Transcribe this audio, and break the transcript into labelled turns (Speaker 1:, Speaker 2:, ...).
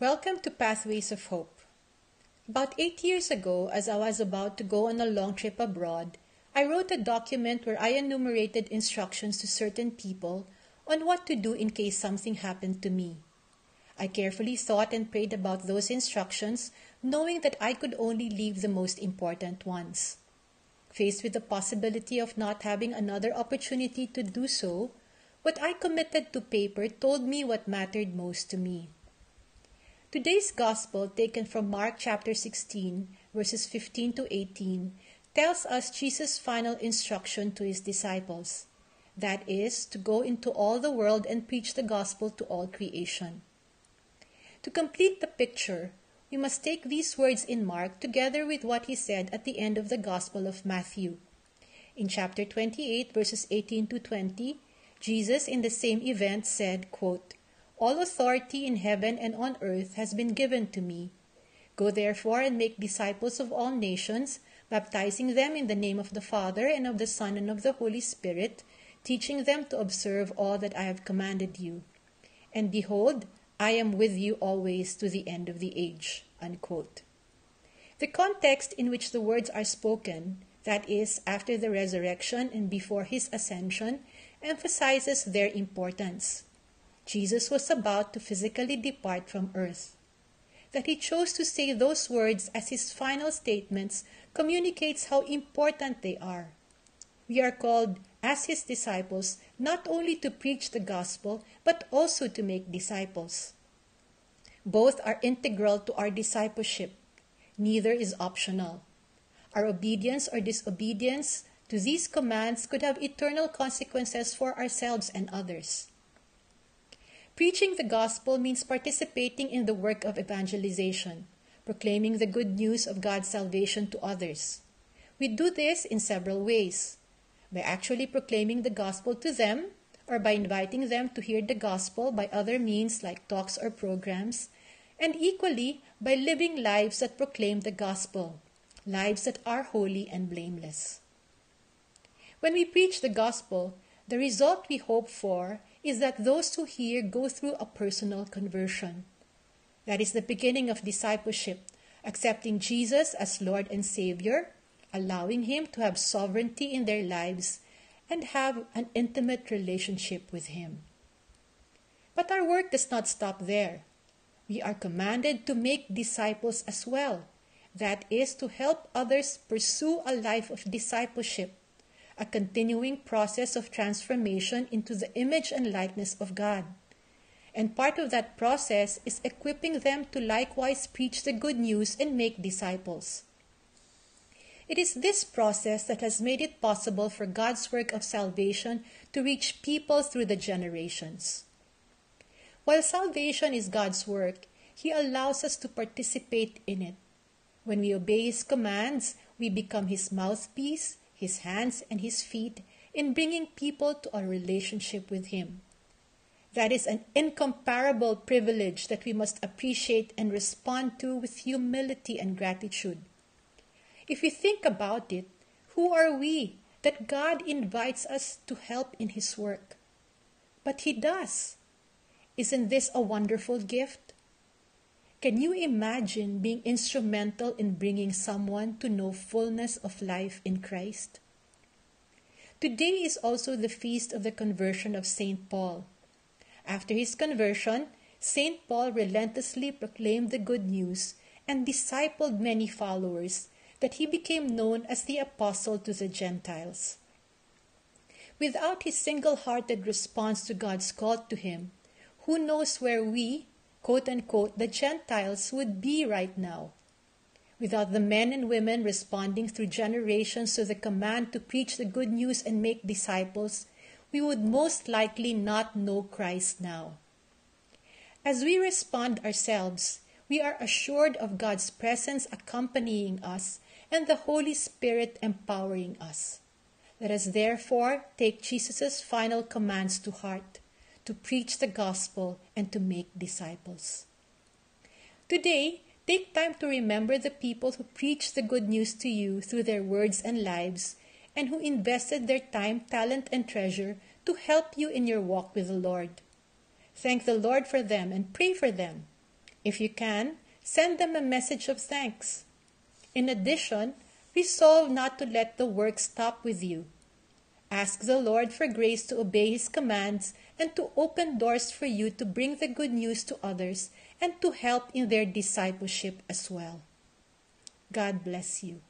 Speaker 1: Welcome to Pathways of Hope. About eight years ago, as I was about to go on a long trip abroad, I wrote a document where I enumerated instructions to certain people on what to do in case something happened to me. I carefully thought and prayed about those instructions, knowing that I could only leave the most important ones. Faced with the possibility of not having another opportunity to do so, what I committed to paper told me what mattered most to me. Today's gospel, taken from Mark chapter 16, verses 15 to 18, tells us Jesus' final instruction to his disciples that is, to go into all the world and preach the gospel to all creation. To complete the picture, we must take these words in Mark together with what he said at the end of the Gospel of Matthew. In chapter 28, verses 18 to 20, Jesus in the same event said, quote, All authority in heaven and on earth has been given to me. Go therefore and make disciples of all nations, baptizing them in the name of the Father and of the Son and of the Holy Spirit, teaching them to observe all that I have commanded you. And behold, I am with you always to the end of the age. Unquote. The context in which the words are spoken, that is, after the resurrection and before his ascension, emphasizes their importance. Jesus was about to physically depart from earth. That he chose to say those words as his final statements communicates how important they are. We are called, as his disciples, not only to preach the gospel, but also to make disciples. Both are integral to our discipleship. Neither is optional. Our obedience or disobedience to these commands could have eternal consequences for ourselves and others. Preaching the gospel means participating in the work of evangelization, proclaiming the good news of God's salvation to others. We do this in several ways by actually proclaiming the gospel to them, or by inviting them to hear the gospel by other means like talks or programs, and equally by living lives that proclaim the gospel, lives that are holy and blameless. When we preach the gospel, the result we hope for is that those who hear go through a personal conversion. That is the beginning of discipleship, accepting Jesus as Lord and Savior, allowing Him to have sovereignty in their lives, and have an intimate relationship with Him. But our work does not stop there we are commanded to make disciples as well. That is, to help others pursue a life of discipleship, a continuing process of transformation into the image and likeness of God. And part of that process is equipping them to likewise preach the good news and make disciples. It is this process that has made it possible for God's work of salvation to reach people through the generations. While salvation is God's work, He allows us to participate in it. When we obey His commands, we become His mouthpiece, His hands, and His feet in bringing people to a relationship with Him. That is an incomparable privilege that we must appreciate and respond to with humility and gratitude. If we think about it, who are we that God invites us to help in His work? But He does. Isn't this a wonderful gift? Can you imagine being instrumental in bringing someone to know fullness of life in Christ? Today is also the feast of the conversion of St. Paul. After his conversion, St. Paul relentlessly proclaimed the good news and discipled many followers that he became known as the apostle to the Gentiles. Without his single hearted response to God's call to him, who knows where we, quote unquote, the Gentiles would be right now? Without the men and women responding through generations to the command to preach the good news and make disciples, we would most likely not know Christ now. As we respond ourselves, we are assured of God's presence accompanying us and the Holy Spirit empowering us. Let us therefore take Jesus' final commands to heart to preach the gospel, and to make disciples. Today, take time to remember the people who preached the good news to you through their words and lives, and who invested their time, talent, and treasure to help you in your walk with the Lord. Thank the Lord for them and pray for them. If you can, send them a message of thanks. In addition, resolve not to let the work stop with you. Ask the Lord for grace to obey His commands and to open doors for you to bring the good news to others and to help in their discipleship as well. God bless you.